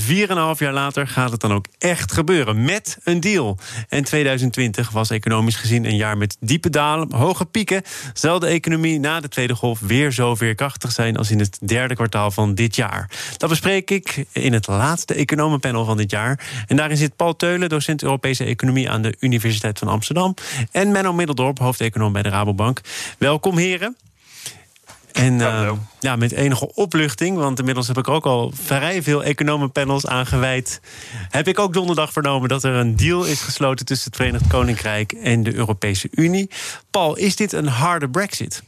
4,5 jaar later gaat het dan ook echt gebeuren met een deal. En 2020 was economisch gezien een jaar met diepe dalen, hoge pieken. Zal de economie na de tweede golf weer zo veerkrachtig zijn als in het derde kwartaal van dit jaar? Dat bespreek ik in het laatste economenpanel van dit jaar. En daarin zit Paul Teulen, docent Europese Economie aan de Universiteit van Amsterdam. En Menno Middeldorp, hoofdeconoom bij de Rabobank. Welkom, heren. En uh, ja, met enige opluchting, want inmiddels heb ik ook al vrij veel economenpanels aangeweid. Heb ik ook donderdag vernomen dat er een deal is gesloten tussen het Verenigd Koninkrijk en de Europese Unie. Paul, is dit een harde Brexit?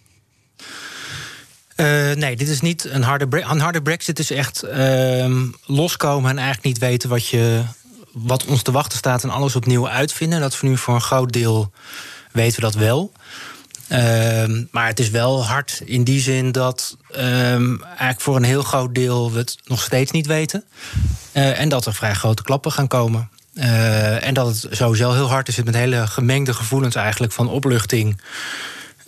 Uh, nee, dit is niet een harde, een harde Brexit. is echt uh, loskomen en eigenlijk niet weten wat, je, wat ons te wachten staat en alles opnieuw uitvinden. Dat we nu voor een groot deel weten we dat wel. Uh, maar het is wel hard in die zin dat um, eigenlijk voor een heel groot deel we het nog steeds niet weten. Uh, en dat er vrij grote klappen gaan komen. Uh, en dat het sowieso heel hard is met hele gemengde gevoelens eigenlijk van opluchting.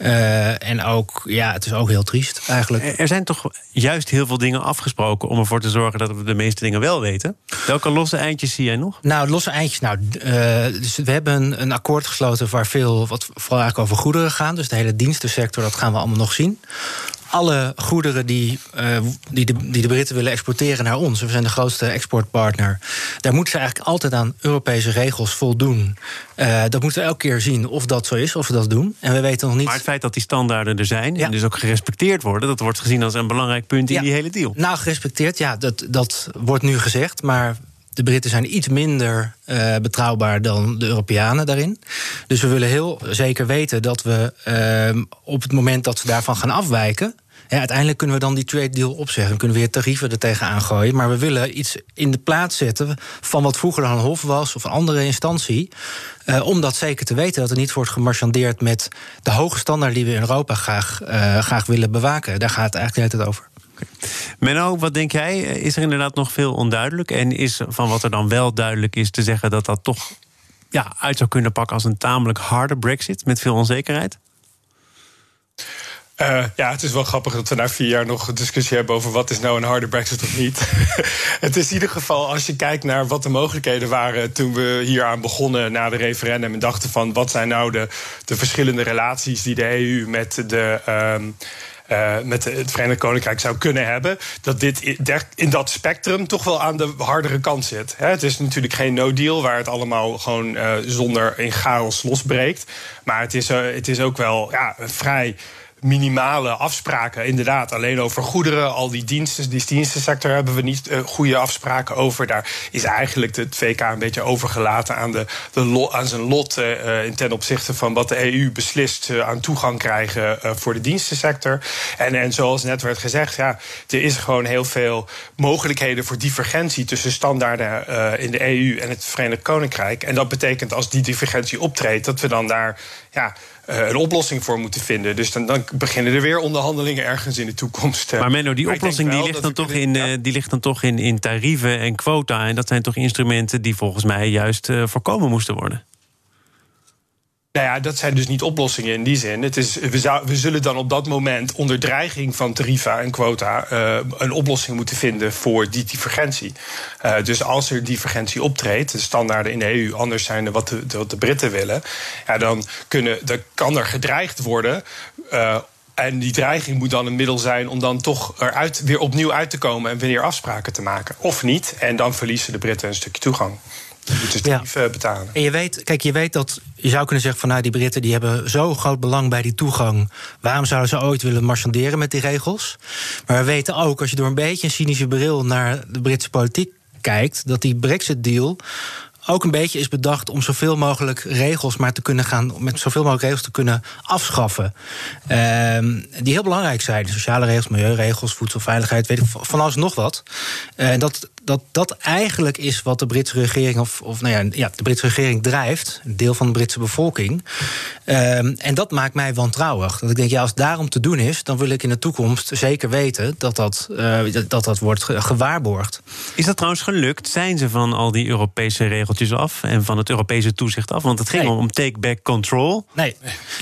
Uh, en ook, ja, het is ook heel triest eigenlijk. Er zijn toch juist heel veel dingen afgesproken om ervoor te zorgen dat we de meeste dingen wel weten. Welke losse eindjes zie jij nog? Nou, losse eindjes. Nou, uh, dus we hebben een, een, akkoord gesloten waar veel, wat vooral eigenlijk over goederen gaan. Dus de hele dienstensector, dat gaan we allemaal nog zien alle goederen die, uh, die, de, die de Britten willen exporteren naar ons, we zijn de grootste exportpartner, daar moeten ze eigenlijk altijd aan Europese regels voldoen. Uh, dat moeten we elke keer zien of dat zo is, of we dat doen. En we weten nog niet. Maar het feit dat die standaarden er zijn ja. en dus ook gerespecteerd worden, dat wordt gezien als een belangrijk punt in ja. die hele deal. Nou, gerespecteerd, ja, dat, dat wordt nu gezegd. Maar de Britten zijn iets minder uh, betrouwbaar dan de Europeanen daarin. Dus we willen heel zeker weten dat we uh, op het moment dat we daarvan gaan afwijken. Ja, uiteindelijk kunnen we dan die trade deal opzeggen. Kunnen we weer tarieven er tegenaan gooien. Maar we willen iets in de plaats zetten van wat vroeger dan een hof was of een andere instantie. Uh, om dat zeker te weten, dat er niet wordt gemarchandeerd met de hoge standaard die we in Europa graag, uh, graag willen bewaken. Daar gaat het eigenlijk hele tijd over. Menno, wat denk jij? Is er inderdaad nog veel onduidelijk? En is van wat er dan wel duidelijk is te zeggen dat dat toch ja, uit zou kunnen pakken als een tamelijk harde Brexit met veel onzekerheid? Uh, ja, het is wel grappig dat we na vier jaar nog een discussie hebben over wat is nou een harde Brexit of niet. het is in ieder geval, als je kijkt naar wat de mogelijkheden waren toen we hier aan begonnen na de referendum en dachten van wat zijn nou de, de verschillende relaties die de EU met de. Um, uh, met het Verenigd Koninkrijk zou kunnen hebben. Dat dit in dat spectrum toch wel aan de hardere kant zit. Het is natuurlijk geen no-deal waar het allemaal gewoon uh, zonder in chaos losbreekt. Maar het is, het is ook wel ja, vrij minimale afspraken. Inderdaad, alleen over goederen, al die diensten, die dienstensector hebben we niet uh, goede afspraken over. Daar is eigenlijk het VK een beetje overgelaten aan, de, aan zijn lot uh, ten opzichte van wat de EU beslist aan toegang krijgen voor de dienstensector. En, en zoals net werd gezegd, ja, er is gewoon heel veel mogelijkheden voor divergentie tussen standaarden in de EU en het Verenigd Koninkrijk. En dat betekent als die divergentie optreedt, dat we dan daar ja, een oplossing voor moeten vinden. Dus dan, dan, beginnen er weer onderhandelingen ergens in de toekomst. Maar Menno, die maar oplossing die ligt, dan toch in, ja. die ligt dan toch in, in tarieven en quota. En dat zijn toch instrumenten die volgens mij juist voorkomen moesten worden? Nou ja, dat zijn dus niet oplossingen in die zin. Het is, we, zullen dan op dat moment onder dreiging van tarieven en quota uh, een oplossing moeten vinden voor die divergentie. Uh, dus als er divergentie optreedt, de standaarden in de EU anders zijn dan wat de, de Britten willen, ja, dan, kunnen, dan kan er gedreigd worden. Uh, en die dreiging moet dan een middel zijn om dan toch eruit, weer opnieuw uit te komen en weer afspraken te maken. Of niet. En dan verliezen de Britten een stukje toegang. Je moet dus tarief ja. betalen. En je weet, kijk, je weet dat je zou kunnen zeggen van nou, die Britten die hebben zo groot belang bij die toegang. Waarom zouden ze ooit willen marchanderen met die regels? Maar we weten ook, als je door een beetje een cynische bril naar de Britse politiek kijkt, dat die Brexit-deal ook een beetje is bedacht om zoveel mogelijk regels maar te kunnen gaan, met zoveel mogelijk regels te kunnen afschaffen. Um, die heel belangrijk zijn. Sociale regels, milieuregels, voedselveiligheid, weet ik van alles nog wat. En uh, dat, dat dat eigenlijk is wat de Britse regering, of, of nou ja, ja, de Britse regering drijft, een deel van de Britse bevolking. Ehm, en dat maakt mij wantrouwig. Dat ik denk, ja, als het daarom te doen is, dan wil ik in de toekomst zeker weten dat dat, uh, dat, dat wordt gewaarborgd. Is dat trouwens gelukt? Zijn ze van al die Europese regeltjes af en van het Europese toezicht af? Want het ging om take-back control. Nee.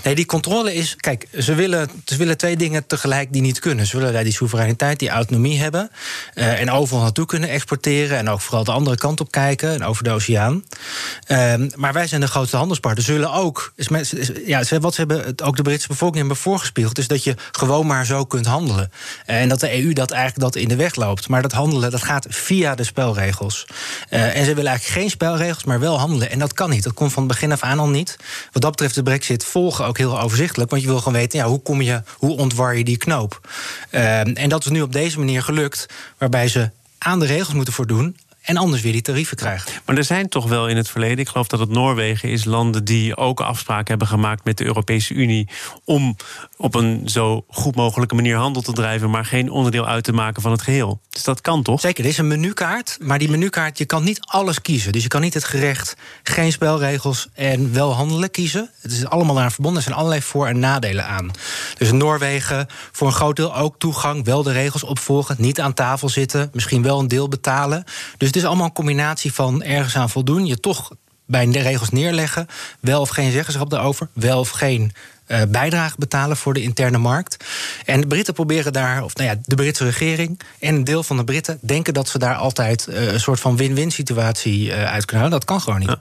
nee, die controle is. Kijk, ze willen, ze willen twee dingen tegelijk die niet kunnen. Ze willen die soevereiniteit, die autonomie hebben. Uh, en overal naartoe kunnen exporteren. En ook vooral de andere kant op kijken. En over de oceaan. Uh, maar wij zijn de grootste handelspartner. Ze willen ook. Is, ja, wat ze hebben ook de Britse bevolking hebben voorgespiegeld. is dat je gewoon maar zo kunt handelen. En dat de EU dat eigenlijk dat in de weg loopt. Maar dat handelen dat gaat via de spelregels. Uh, en ze willen eigenlijk geen spelregels, maar wel handelen. En dat kan niet. Dat komt van het begin af aan al niet. Wat dat betreft, de Brexit volgen ook heel overzichtelijk. Want je wil gewoon weten, ja, hoe kom je, hoe ontwar je die knoop? Uh, en dat is nu op deze manier gelukt, waarbij ze aan de regels moeten voldoen en anders weer die tarieven krijgen. Maar er zijn toch wel in het verleden, ik geloof dat het Noorwegen is, landen die ook afspraken hebben gemaakt met de Europese Unie om op een zo goed mogelijke manier handel te drijven, maar geen onderdeel uit te maken van het geheel. Dus dat kan toch? Zeker, er is een menukaart, maar die menukaart, je kan niet alles kiezen. Dus je kan niet het gerecht, geen spelregels en wel handelen kiezen. Het is allemaal aan verbonden, er zijn allerlei voor- en nadelen aan. Dus Noorwegen voor een groot deel ook toegang, wel de regels opvolgen, niet aan tafel zitten, misschien wel een deel betalen. Dus is allemaal een combinatie van ergens aan voldoen, je toch bij de regels neerleggen, wel of geen zeggenschap daarover, wel of geen uh, bijdrage betalen voor de interne markt. En de Britten proberen daar, of nou ja, de Britse regering en een deel van de Britten denken dat ze daar altijd uh, een soort van win-win situatie uh, uit kunnen halen. Dat kan gewoon niet.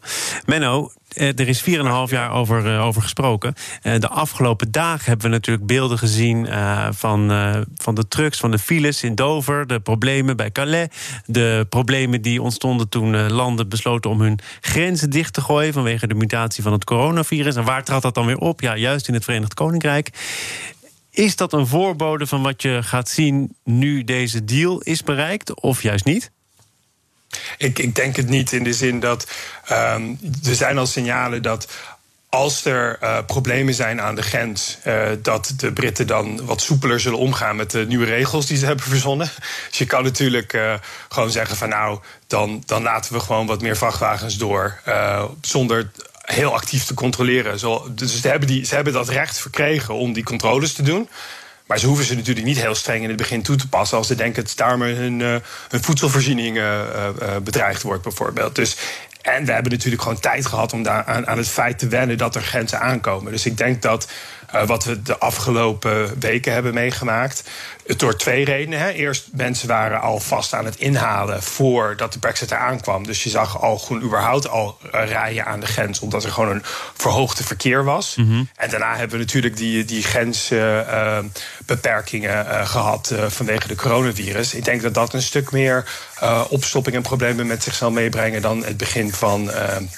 Menno, eh, er is 4,5 jaar over, uh, over gesproken. Uh, de afgelopen dagen hebben we natuurlijk beelden gezien van, van de trucks, van de files in Dover, de problemen bij Calais, de problemen die ontstonden toen landen besloten om hun grenzen dicht te gooien vanwege de mutatie van het coronavirus. En waar trad dat dan weer op? Ja, juist in het Verenigd Koninkrijk. Is dat een voorbode van wat je gaat zien nu deze deal is bereikt, of juist niet? Ik, ik denk het niet in de zin dat um, er zijn al signalen dat als er uh, problemen zijn aan de grens, uh, dat de Britten dan wat soepeler zullen omgaan met de nieuwe regels die ze hebben verzonnen. Dus je kan natuurlijk uh, gewoon zeggen van nou, dan, dan laten we gewoon wat meer vrachtwagens door. zonder heel actief te controleren. Zo, dus ze hebben, die, ze hebben dat recht verkregen om die controles te doen. Maar ze hoeven ze natuurlijk niet heel streng in het begin toe te passen als ze denken dat daarmee hun, uh, hun voedselvoorziening uh, uh, bedreigd wordt, bijvoorbeeld. Dus en we hebben natuurlijk gewoon tijd gehad om daar aan, aan, het feit te wennen dat er grenzen aankomen. Dus ik denk dat uh, wat we de afgelopen weken hebben meegemaakt. Door twee redenen. Hè. Eerst, mensen waren al vast aan het inhalen voordat de brexit er aankwam. Dus je zag al gewoon überhaupt al uh, rijden aan de grens... omdat er gewoon een verhoogde verkeer was. Mm -hmm. En daarna hebben we natuurlijk die, die grensbeperkingen uh, gehad... vanwege de coronavirus. Ik denk dat dat een stuk meer opstopping en problemen met zich zal meebrengen... dan het begin van,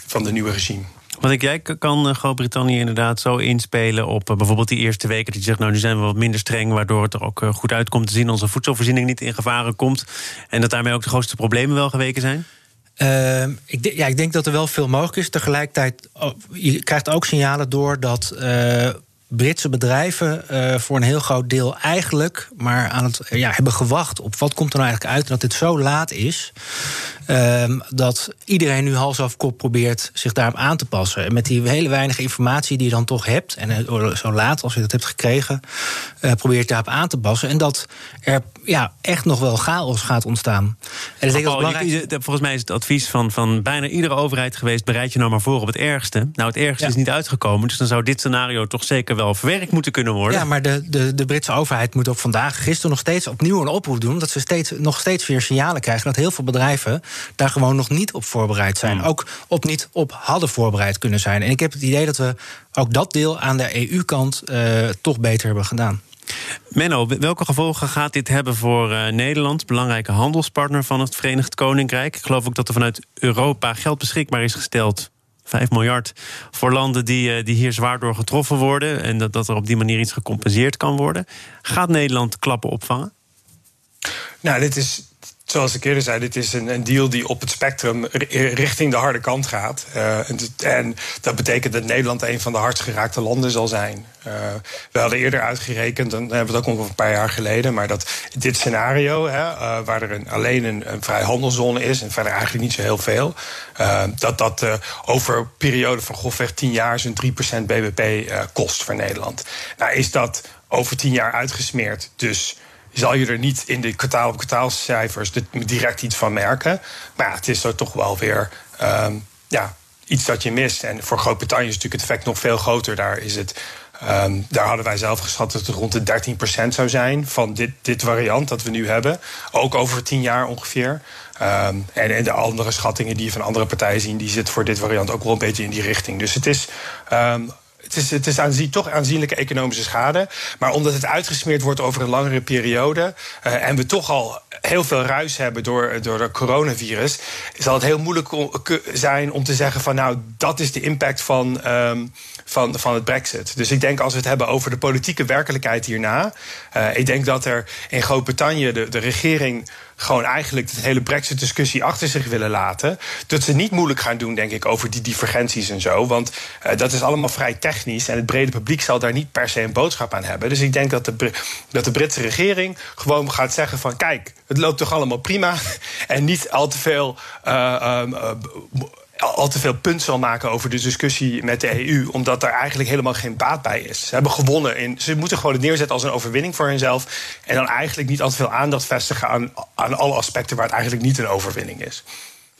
van de nieuwe regime. Want ik jij kan Groot-Brittannië inderdaad zo inspelen op uh, bijvoorbeeld die eerste weken. Dat je zegt, nou nu zijn we wat minder streng, waardoor het er ook uh, goed uitkomt te zien. Onze voedselvoorziening niet in gevaren komt. En dat daarmee ook de grootste problemen wel geweken zijn? Uh, ik, ja, ik denk dat er wel veel mogelijk is. Tegelijkertijd, oh, je krijgt ook signalen door dat Britse bedrijven voor een heel groot deel eigenlijk maar aan het ja, hebben gewacht op wat komt er nou eigenlijk uit. En dat dit zo laat is uh, dat iedereen nu hals over kop probeert zich daarop aan te passen. En met die hele weinig informatie die je dan toch hebt, en uh, zo laat als je dat hebt gekregen, uh, probeer je daarop aan te passen. En dat er ja, echt nog wel chaos gaat ontstaan. En dat belangrijk... volgens mij is het advies van, van bijna iedere overheid geweest: bereid je nou maar voor op het ergste. Nou, het ergste ja. is niet uitgekomen, dus dan zou dit scenario toch zeker wel verwerkt moeten kunnen worden. Ja, maar de, de, de Britse overheid moet ook vandaag, gisteren nog steeds opnieuw een oproep doen. Dat ze steeds, nog steeds weer signalen krijgen dat heel veel bedrijven daar gewoon nog niet op voorbereid zijn. Hmm. Ook op niet op hadden voorbereid kunnen zijn. En ik heb het idee dat we ook dat deel aan de EU-kant uh, toch beter hebben gedaan. Menno, welke gevolgen gaat dit hebben voor uh, Nederland, belangrijke handelspartner van het Verenigd Koninkrijk? Ik geloof ook dat er vanuit Europa geld beschikbaar is gesteld 5 miljard voor landen die, die hier zwaar door getroffen worden. En dat, dat er op die manier iets gecompenseerd kan worden. Gaat Nederland klappen opvangen? Nou, dit is zoals ik eerder zei, dit is een, een, deal die op het spectrum richting de harde kant gaat. Uh, en, en, dat betekent dat Nederland een van de hardst geraakte landen zal zijn. Uh, we hadden eerder uitgerekend, dan hebben we het ook nog een paar jaar geleden, maar dat dit scenario, hè, uh, waar er een, alleen een, een vrijhandelszone is en verder eigenlijk niet zo heel veel, dat dat over een periode van grofweg 10 jaar zo'n 3% BBP kost voor Nederland. Nou, is dat over 10 jaar uitgesmeerd, dus zal je er niet in de kwartaal op kwartaalcijfers direct iets van merken. Maar ja, het is er toch wel weer um, ja, iets dat je mist. En voor Groot-Brittannië is natuurlijk het effect nog veel groter. Daar, is het, um, daar hadden wij zelf geschat dat het rond de 13% zou zijn van dit, dit variant dat we nu hebben. Ook over 10 jaar ongeveer. En, en, de andere schattingen die je van andere partijen zien, die zitten voor dit variant ook wel een beetje in die richting. Dus het is het is, het toch aanzienlijke economische schade. Maar omdat het uitgesmeerd wordt over een langere periode. Uh, en we toch al heel veel ruis hebben door, door het coronavirus. zal het heel moeilijk zijn om te zeggen: van nou, dat is de impact van. Um, van, van het Brexit. Dus ik denk als we het hebben over de politieke werkelijkheid hierna. Uh, ik denk dat er in Groot-Brittannië de, de regering gewoon eigenlijk de hele Brexit-discussie achter zich willen laten. Dat ze niet moeilijk gaan doen, denk ik, over die divergenties en zo. Want uh, dat is allemaal vrij technisch. En het brede publiek zal daar niet per se een boodschap aan hebben. Dus ik denk dat de, dat de Britse regering gewoon gaat zeggen: van kijk, het loopt toch allemaal prima. En niet al te veel. Uh, uh, al te veel punt zal maken over de discussie met de EU, omdat er eigenlijk helemaal geen baat bij is. Ze hebben gewonnen. In, ze moeten gewoon het neerzetten als een overwinning voor henzelf. En dan eigenlijk niet al te veel aandacht vestigen aan, aan alle aspecten waar het eigenlijk niet een overwinning is.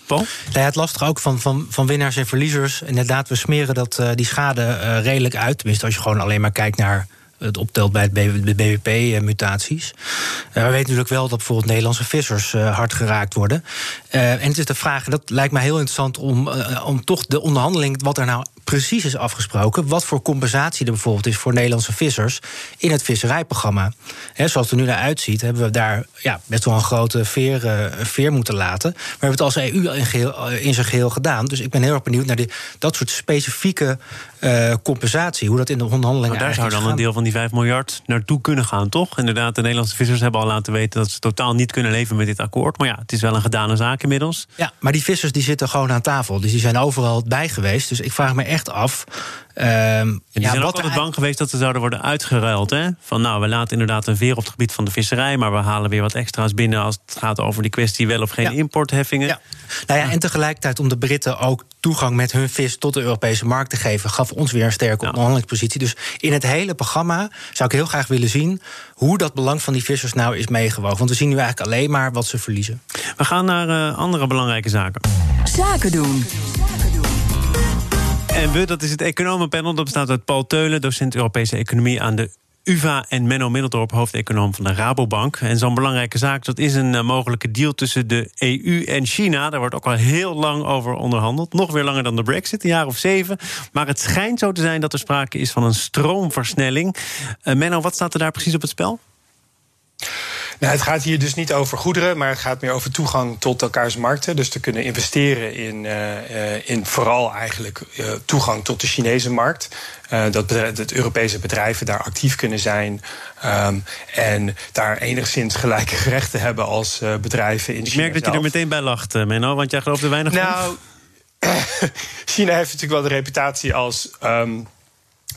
Paul? Ja, het lastige ook van, van, van winnaars en verliezers. Inderdaad, we smeren dat, uh, die schade uh, redelijk uit. Tenminste, als je gewoon alleen maar kijkt naar het optelt bij de BBP-mutaties. Uh, we weten natuurlijk wel dat bijvoorbeeld Nederlandse vissers uh, hard geraakt worden. Uh, en het is de vraag, en dat lijkt mij heel interessant om, om toch de onderhandeling, wat er nou precies is afgesproken, wat voor compensatie er bijvoorbeeld is voor Nederlandse vissers in het visserijprogramma. He, zoals het er nu naar uitziet, hebben we daar ja, best wel een grote veer, veer moeten laten. Maar we hebben het als EU in, geheel, in zijn geheel gedaan. Dus ik ben heel erg benieuwd naar die, dat soort specifieke compensatie, hoe dat in de onderhandelingen nou, daar zou dan een deel van die 5 miljard naartoe kunnen gaan, toch? Inderdaad, de Nederlandse vissers hebben al laten weten dat ze totaal niet kunnen leven met dit akkoord. Maar ja, het is wel een gedane zaak inmiddels. Ja, maar die vissers die zitten gewoon aan tafel. Dus die zijn overal bij geweest. Dus ik vraag me echt af. Um, die ja, zijn ook altijd bang geweest dat ze zouden worden uitgeruild. Hè? Van nou, we laten inderdaad een veer op het gebied van de visserij, maar we halen weer wat extra's binnen als het gaat over die kwestie wel of geen ja. importheffingen. Ja. Nou ja, en tegelijkertijd om de Britten ook toegang met hun vis tot de Europese markt te geven, gaf ons weer een sterke onderhandelingspositie. Dus in het hele programma zou ik heel graag willen zien hoe dat belang van die vissers nou is meegewogen. Want we zien nu eigenlijk alleen maar wat ze verliezen. We gaan naar uh, andere belangrijke zaken. Zaken doen. En we, dat is het economenpanel. Dat bestaat uit Paul Teulen, docent Europese Economie aan de UVA en Menno Middeldorp, hoofdeconoom van de Rabobank. En zo'n belangrijke zaak, dat is een uh, mogelijke deal tussen de EU en China. Daar wordt ook al heel lang over onderhandeld. Nog weer langer dan de brexit, een jaar of zeven. Maar het schijnt zo te zijn dat er sprake is van een stroomversnelling. Uh, Menno, wat staat er daar precies op het spel? Nou, het gaat hier dus niet over goederen, maar het gaat meer over toegang tot elkaars markten. Dus te kunnen investeren in, uh, in vooral eigenlijk uh, toegang tot de Chinese markt. Uh, dat, dat Europese bedrijven daar actief kunnen zijn. Um, en daar enigszins gelijke gerechten hebben als bedrijven in China. Ik merk dat je er meteen bij lacht, Menno, want jij gelooft er weinig nou, van. Nou, China heeft natuurlijk wel de reputatie als. Um,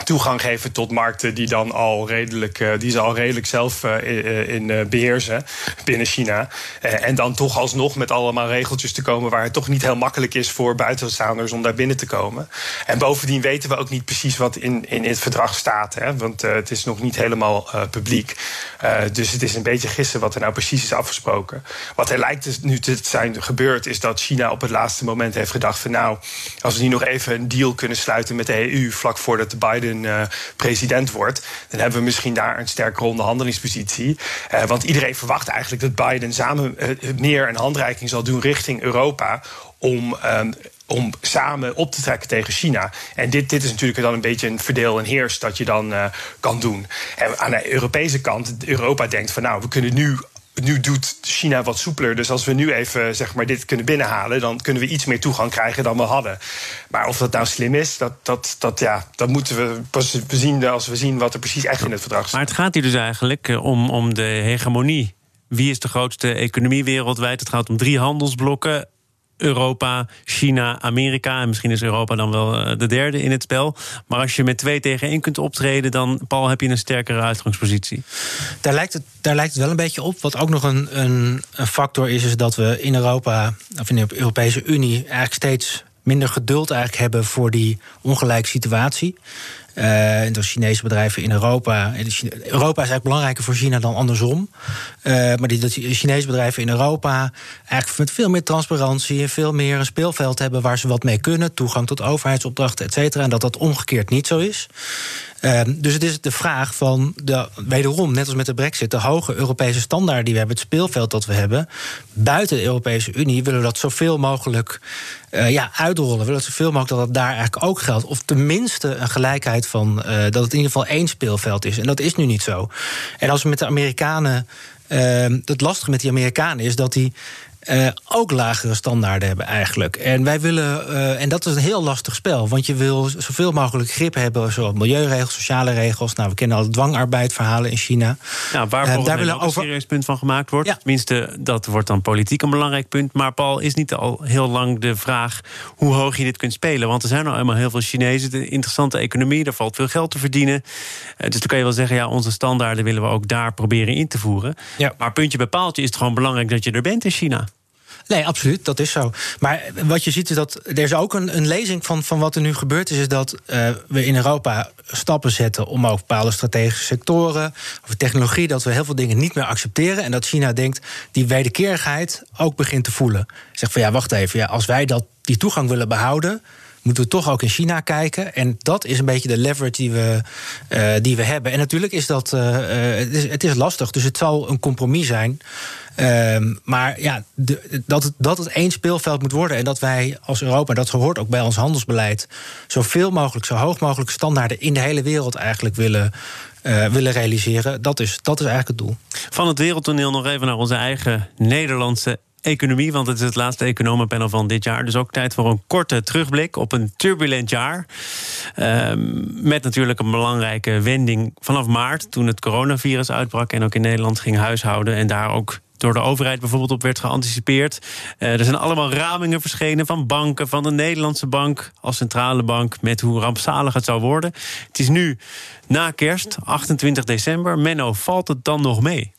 toegang geven tot markten die dan al redelijk, uh, die ze al redelijk zelf uh, in uh, beheersen binnen China. en dan toch alsnog met allemaal regeltjes te komen waar het toch niet heel makkelijk is voor buitenstaanders om daar binnen te komen. En bovendien weten we ook niet precies wat in, in het verdrag staat, hè, want het is nog niet helemaal publiek. dus het is een beetje gissen wat er nou precies is afgesproken. Wat er lijkt dus nu te zijn gebeurd, is dat China op het laatste moment heeft gedacht van nou, als we nu nog even een deal kunnen sluiten met de EU vlak voordat de Biden uh, president wordt, dan hebben we misschien daar een sterkere onderhandelingspositie. Uh, want iedereen verwacht eigenlijk dat Biden samen uh, meer een handreiking zal doen richting Europa om. Um, om samen op te trekken tegen China. En dit, dit is natuurlijk dan een beetje een verdeel en heers dat je dan kan doen. En aan de Europese kant, Europa denkt van nou, we kunnen nu nu doet China wat soepeler. Dus als we nu even zeg maar, dit kunnen binnenhalen, dan kunnen we iets meer toegang krijgen dan we hadden. Maar of dat nou slim is, dat, dat, dat, ja, dat moeten we pas zien als we zien wat er precies echt in het verdrag staat. Maar het gaat hier dus eigenlijk eh, om, om de hegemonie wie is de grootste economie wereldwijd? Het gaat om drie handelsblokken. Europa, China, Amerika. En misschien is Europa dan wel eh, de derde in het spel. Maar als je met twee tegen één kunt optreden, dan, Paul, heb je een sterkere uitgangspositie. Daar lijkt het, daar lijkt het wel een beetje op. Wat ook nog een, een, een factor is, is dat we in Europa, of in de Europese Unie, eigenlijk steeds minder geduld eigenlijk hebben voor die ongelijke situatie. Uh, door Chinese bedrijven in Europa. Europa is eigenlijk belangrijker voor China dan andersom. Uh, maar die, dat Chinese bedrijven in Europa eigenlijk met veel meer transparantie en veel meer een speelveld hebben waar ze wat mee kunnen. Toegang tot overheidsopdrachten, et cetera. En dat dat omgekeerd niet zo is. Uh, dus het is de vraag van, de, wederom, net als met de brexit... de hoge Europese standaarden die we hebben, het speelveld dat we hebben... buiten de Europese Unie willen we dat zoveel mogelijk uh, ja, uitrollen. We willen dat zoveel mogelijk dat dat daar eigenlijk ook geldt. Of tenminste een gelijkheid van uh, dat het in ieder geval één speelveld is. En dat is nu niet zo. En als we met de Amerikanen. Uh, het lastige met die Amerikanen is dat die uh, ook lagere standaarden hebben eigenlijk. En wij willen, uh, en dat is een heel lastig spel, want je wil zoveel mogelijk grip hebben, zoals milieuregels, sociale regels. Nou, we kennen al dwangarbeidverhalen in China. Nou, waarvoor uh, daar willen over... een serieus punt van gemaakt wordt. Ja. Tenminste, dat wordt dan politiek een belangrijk punt. Maar Paul, is niet al heel lang de vraag hoe hoog je dit kunt spelen? Want er zijn al helemaal heel veel Chinezen, de interessante economie, er valt veel geld te verdienen. dus dan kan je wel zeggen, ja, onze standaarden willen we ook daar proberen in te voeren. Ja. Maar puntje bepaald is het gewoon belangrijk dat je er bent in China. Nee, absoluut, dat is zo. Maar wat je ziet is dat er is ook een, een lezing van, van wat er nu gebeurd is, is dat uh, we in Europa stappen zetten om ook bepaalde strategische sectoren of technologie, dat we heel veel dingen niet meer accepteren. En dat China denkt die wederkerigheid ook begint te voelen. Zegt van ja, wacht even, ja, als wij dat, die toegang willen behouden moeten we toch ook in China kijken. En dat is een beetje de leverage die we, uh, die we hebben. En natuurlijk is dat uh, het, is, het is lastig, dus het zal een compromis zijn. Um, maar ja, dat, dat het één speelveld moet worden. En dat wij als Europa, dat hoort ook bij ons handelsbeleid, zoveel mogelijk, zo hoog mogelijk standaarden in de hele wereld eigenlijk willen. Uh, willen realiseren. Dat is, dat is eigenlijk het doel. Van het wereldtoneel nog even naar onze eigen Nederlandse economie, want het is het laatste economenpanel van dit jaar. Dus ook tijd voor een korte terugblik op een turbulent jaar. Um, met natuurlijk een belangrijke wending vanaf maart, toen het coronavirus uitbrak en ook in Nederland ging huishouden en daar ook door de overheid bijvoorbeeld op werd geanticipeerd. Uh, er zijn allemaal ramingen verschenen van banken, van de Nederlandse bank als centrale bank, met hoe rampzalig het zou worden. Het is nu na kerst, 28 december. Menno, valt het dan nog mee?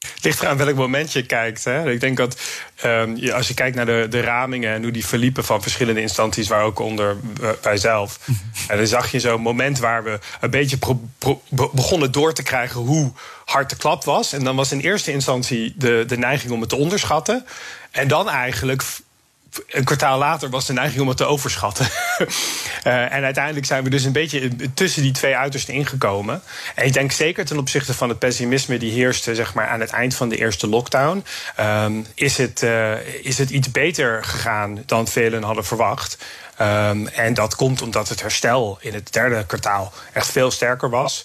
Het ligt eraan welk moment je kijkt. Hè. Ik denk dat um, als je kijkt naar de, de ramingen en hoe die verliepen van verschillende instanties, waar ook onder wij zelf. en dan zag je zo'n moment waar we een beetje pro, pro, begonnen door te krijgen hoe hard de klap was. En dan was in eerste instantie de, de neiging om het te onderschatten. En dan eigenlijk een kwartaal later was de neiging om het te overschatten. uh, en uiteindelijk zijn we dus een beetje tussen die twee uitersten ingekomen. En ik denk zeker ten opzichte van het pessimisme die heerste zeg maar, aan het eind van de eerste lockdown, um, is, het, uh, is het iets beter gegaan dan velen hadden verwacht. Um, en dat komt omdat het herstel in het derde kwartaal echt veel sterker was.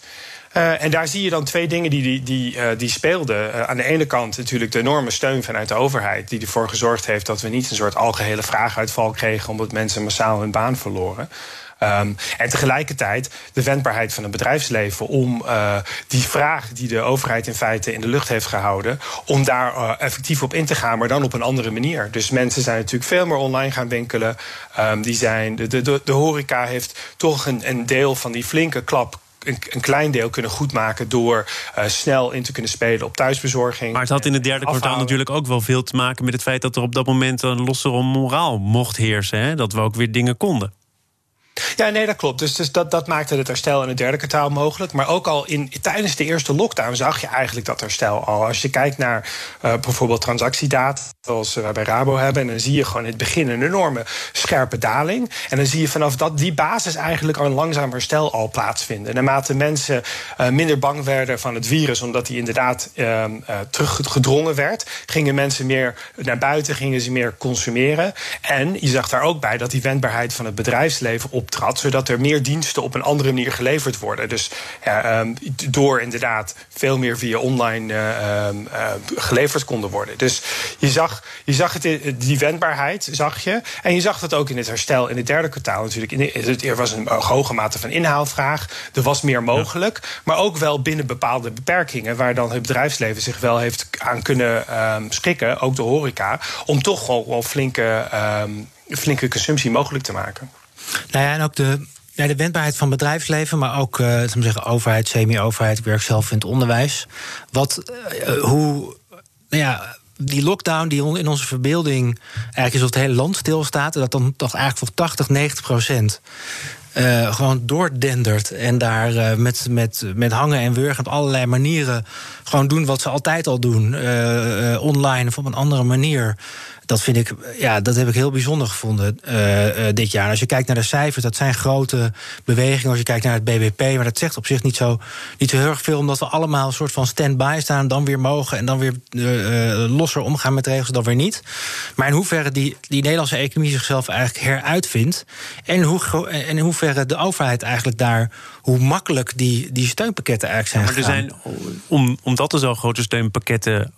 Uh, en daar zie je dan twee dingen die, die, die, uh, die speelden. Uh, aan de ene kant natuurlijk de enorme steun vanuit de overheid, die ervoor gezorgd heeft dat we niet een soort algehele vraaguitval kregen omdat mensen massaal hun baan verloren. Um, en tegelijkertijd de wendbaarheid van het bedrijfsleven om die vraag die de overheid in feite in de lucht heeft gehouden, om daar effectief op in te gaan, maar dan op een andere manier. Dus mensen zijn natuurlijk veel meer online gaan winkelen. Um, die zijn, de, de, de horeca heeft toch een, een deel van die flinke klap een, een, klein deel kunnen goedmaken door uh, snel in te kunnen spelen op thuisbezorging. Maar het had in het derde kwartaal natuurlijk ook wel veel te maken met het feit dat er op dat moment een lossere moraal mocht heersen. Hè? Dat we ook weer dingen konden. Ja, nee, dat klopt. Dus, dus dat, dat maakte het herstel in het derde kwartaal mogelijk. Maar ook al in, tijdens de eerste lockdown zag je eigenlijk dat herstel al. Als je kijkt naar uh, bijvoorbeeld transactiedata, zoals we bij Rabo hebben, dan zie je gewoon in het begin een enorme scherpe daling. En dan zie je vanaf dat, die basis eigenlijk al een langzaam herstel al plaatsvinden. Naarmate mensen uh, minder bang werden van het virus, omdat die inderdaad uh, teruggedrongen werd, gingen mensen meer naar buiten, gingen ze meer consumeren. En je zag daar ook bij dat die wendbaarheid van het bedrijfsleven op optrad, zodat er meer diensten op een andere manier geleverd worden. Dus ja, um, door inderdaad veel meer via online uh, uh, geleverd konden worden. Dus je zag je zag het in, die wendbaarheid, zag je. En je zag dat ook in het herstel in het derde kwartaal natuurlijk. Er was een hoge mate van inhaalvraag. Er was meer mogelijk. Maar ook wel binnen bepaalde beperkingen. Waar dan het bedrijfsleven zich wel heeft aan kunnen um, schikken. Ook de horeca. Om toch wel, wel flinke, um, flinke consumptie mogelijk te maken. Nou ja, en ook de, ja, de wendbaarheid van bedrijfsleven, maar ook uh, zeggen, overheid, semi-overheid, werk zelf in het onderwijs. Wat, uh, hoe, nou ja, die lockdown die in onze verbeelding eigenlijk is of het hele land stilstaat, en dat dan toch eigenlijk voor 80, 90 procent. Gewoon doordendert en daar met, met, met hangen en wurgen op allerlei manieren gewoon doen wat ze altijd al doen, online of op een andere manier dat vind ik, ja, dat heb ik heel bijzonder gevonden uh, uh, dit jaar. Als je kijkt naar de cijfers, dat zijn grote bewegingen. Als je kijkt naar het BBP, maar dat zegt op zich niet zo, niet zo heel erg veel, omdat we allemaal een soort van stand-by staan, dan weer mogen en dan weer uh, losser omgaan met regels, dan weer niet. Maar in hoeverre die, die Nederlandse economie zichzelf eigenlijk heruitvindt en, hoe, en in hoeverre de overheid eigenlijk daar hoe makkelijk die, die steunpakketten eigenlijk zijn. Ja, maar er zijn, om, omdat er zo grote steunpakketten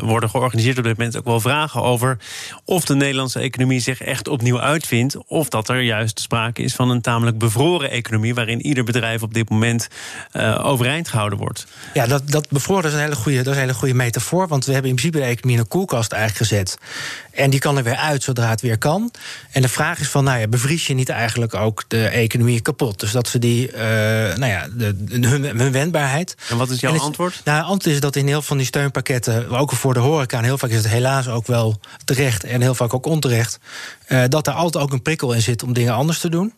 worden georganiseerd op dit moment, ook wel vragen over of de Nederlandse economie zich echt opnieuw uitvindt, of dat er juist sprake is van een tamelijk bevroren economie, waarin ieder bedrijf op dit moment uh, overeind gehouden wordt. Ja, dat, dat bevroren is een hele goede, dat is een hele goede metafoor, want we hebben in principe de economie in een koelkast eigenlijk gezet. En die kan er weer uit zodra het weer kan. En de vraag is van, nou ja, bevries je niet eigenlijk ook de economie kapot? Dus dat ze die, uh, nou ja, de, hun, hun, wendbaarheid. En wat is jouw antwoord? Nou, het antwoord is dat in heel veel van die steunpakketten, ook voor de horeca, en heel vaak is het helaas ook wel terecht en heel vaak ook onterecht, uh, dat er altijd ook een prikkel in zit om dingen anders te doen.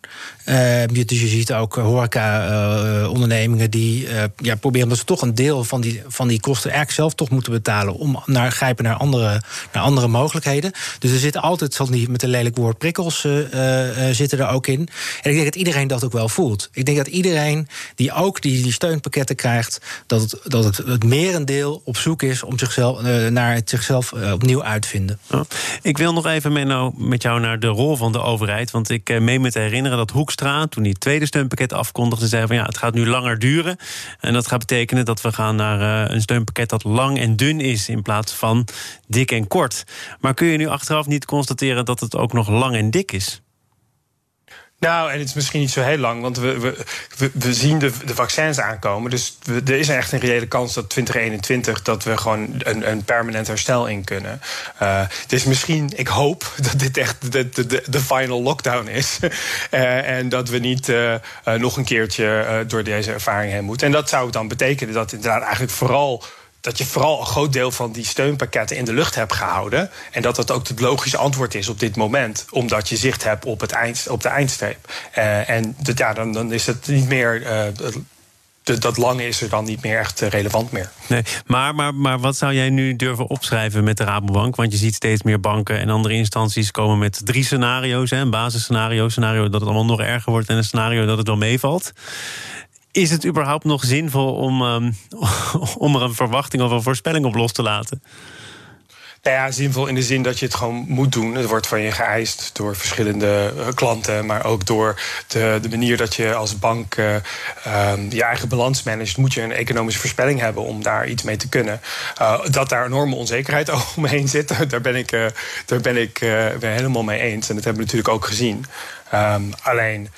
Uh, dus je ziet ook horeca-ondernemingen die ja, proberen dat ze toch een deel van die, van die kosten eigenlijk zelf toch moeten betalen om naar grijpen naar andere, naar andere mogelijkheden. Dus er zitten altijd, zal niet met een lelijk woord, prikkels zitten er ook in. En ik denk dat iedereen dat ook wel voelt. Ik denk dat iedereen die ook die, die steunpakketten krijgt, dat het, dat het, het merendeel op zoek is om zichzelf, naar het zichzelf opnieuw uitvinden. Ik wil nog even met jou naar de rol van de overheid. Want ik meen me te herinneren dat Hoekstra, toen hij het tweede steunpakket afkondigde, zei van ja, het gaat nu langer duren. En dat gaat betekenen dat we gaan naar een steunpakket dat lang en dun is in plaats van dik en kort. Maar kun je nu achteraf niet constateren dat het ook nog lang en dik is? Nou, en het is misschien niet zo heel lang, want we, we, we, zien de, de vaccins aankomen. Dus er is echt een reële kans dat 2021 dat we gewoon een, een permanent herstel in kunnen. Uh, dus misschien, ik hoop dat dit echt de, de, de final lockdown is. uh, en dat we niet uh, nog een keertje door deze ervaring heen moeten. En dat zou dan betekenen dat inderdaad eigenlijk vooral dat je vooral een groot deel van die steunpakketten in de lucht hebt gehouden. En dat dat ook het logische antwoord is op dit moment. Omdat je zicht hebt op, het eind, op de eindstreep. Uh, en ja, dan, dan is het niet meer. De, dat lange is er dan niet meer echt relevant meer. Nee, maar, maar, maar wat zou jij nu durven opschrijven met de Rabobank? Want je ziet steeds meer banken en andere instanties komen met drie scenario's. Hè, een basisscenario, scenario dat het allemaal nog erger wordt... en een scenario dat het wel meevalt. Is het überhaupt nog zinvol om, um, om er een verwachting of een voorspelling op los te laten? Nou ja, zinvol in de zin dat je het gewoon moet doen. Het wordt van je geëist door verschillende uh, klanten, maar ook door de, de manier dat je als bank uh, um, je eigen balans managt, moet je een economische voorspelling hebben om daar iets mee te kunnen. Uh, dat daar enorme onzekerheid omheen zit, daar ben ik, daar ben ik helemaal mee eens. En dat hebben we natuurlijk ook gezien. Um, alleen,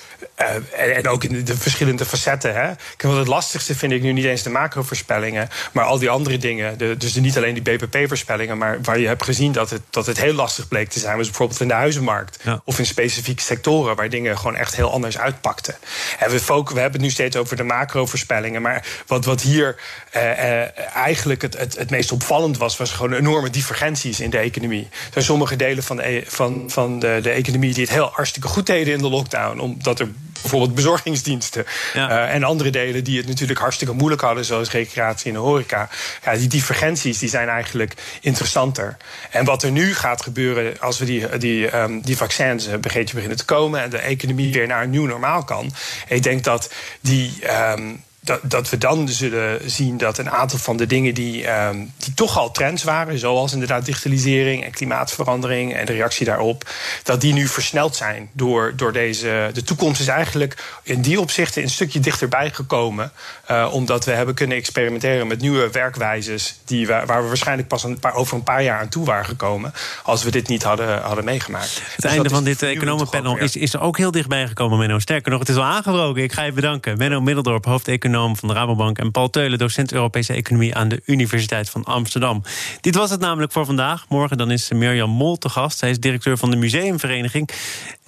uh, en, en, ook in de verschillende facetten. Hè. Wel het lastigste vind ik nu niet eens de macro-voorspellingen, maar al die andere dingen. De, dus niet alleen die BPP-voorspellingen, maar waar je hebt gezien dat het, dat het heel lastig bleek te zijn, was bijvoorbeeld in de huizenmarkt. Ja. Of in specifieke sectoren waar dingen gewoon echt heel anders uitpakten. En we, we hebben het nu steeds over de macro-voorspellingen, maar wat, wat hier uh, uh, eigenlijk het, het, het meest opvallend was, was gewoon enorme divergenties in de economie. Er zijn sommige delen van de, van, van de, de economie die het heel hartstikke goed deden in de lockdown. Omdat er bijvoorbeeld bezorgingsdiensten ja. uh, en andere delen die het natuurlijk hartstikke moeilijk hadden, zoals recreatie en de horeca. Ja, die divergenties die zijn eigenlijk interessanter. En wat er nu gaat gebeuren als we die, die, um, die vaccins een beginnen te komen en de economie weer naar een nieuw normaal kan. Ik denk dat die. Um, dat, dat we dan zullen zien dat een aantal van de dingen die, ehm, die toch al trends waren, zoals inderdaad digitalisering en klimaatverandering en de reactie daarop, dat die nu versneld zijn door, door deze. De toekomst is eigenlijk in die opzichten een stukje dichterbij gekomen, uh, omdat we hebben kunnen experimenteren met nieuwe werkwijzes die we, waar we waarschijnlijk pas een paar, over een paar jaar aan toe waren gekomen, als we dit niet hadden, hadden meegemaakt. Het dus einde van dit economenpanel is, is ook heel dichtbij gekomen, Menno. Sterker nog, het is al aangebroken. Ik ga je bedanken. Menno Middeldorp, hoofdeconoom van de Rabobank... en Paul Teulen, docent Europese Economie aan de Universiteit van Amsterdam. Dit was het namelijk voor vandaag. Morgen dan is Mirjam Mol te gast. Zij is directeur van de Museumvereniging.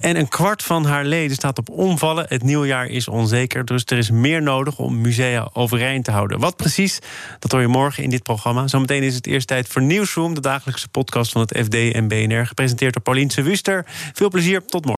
En een kwart van haar leden staat op omvallen. Het nieuwjaar is onzeker, dus er is meer nodig om musea overeind te houden. Wat precies, dat hoor je morgen in dit programma. Zometeen is het eerst tijd voor Nieuwsroom, de dagelijkse podcast van het FD en BNR. Gepresenteerd door Pauline Wuster. Veel plezier, tot morgen.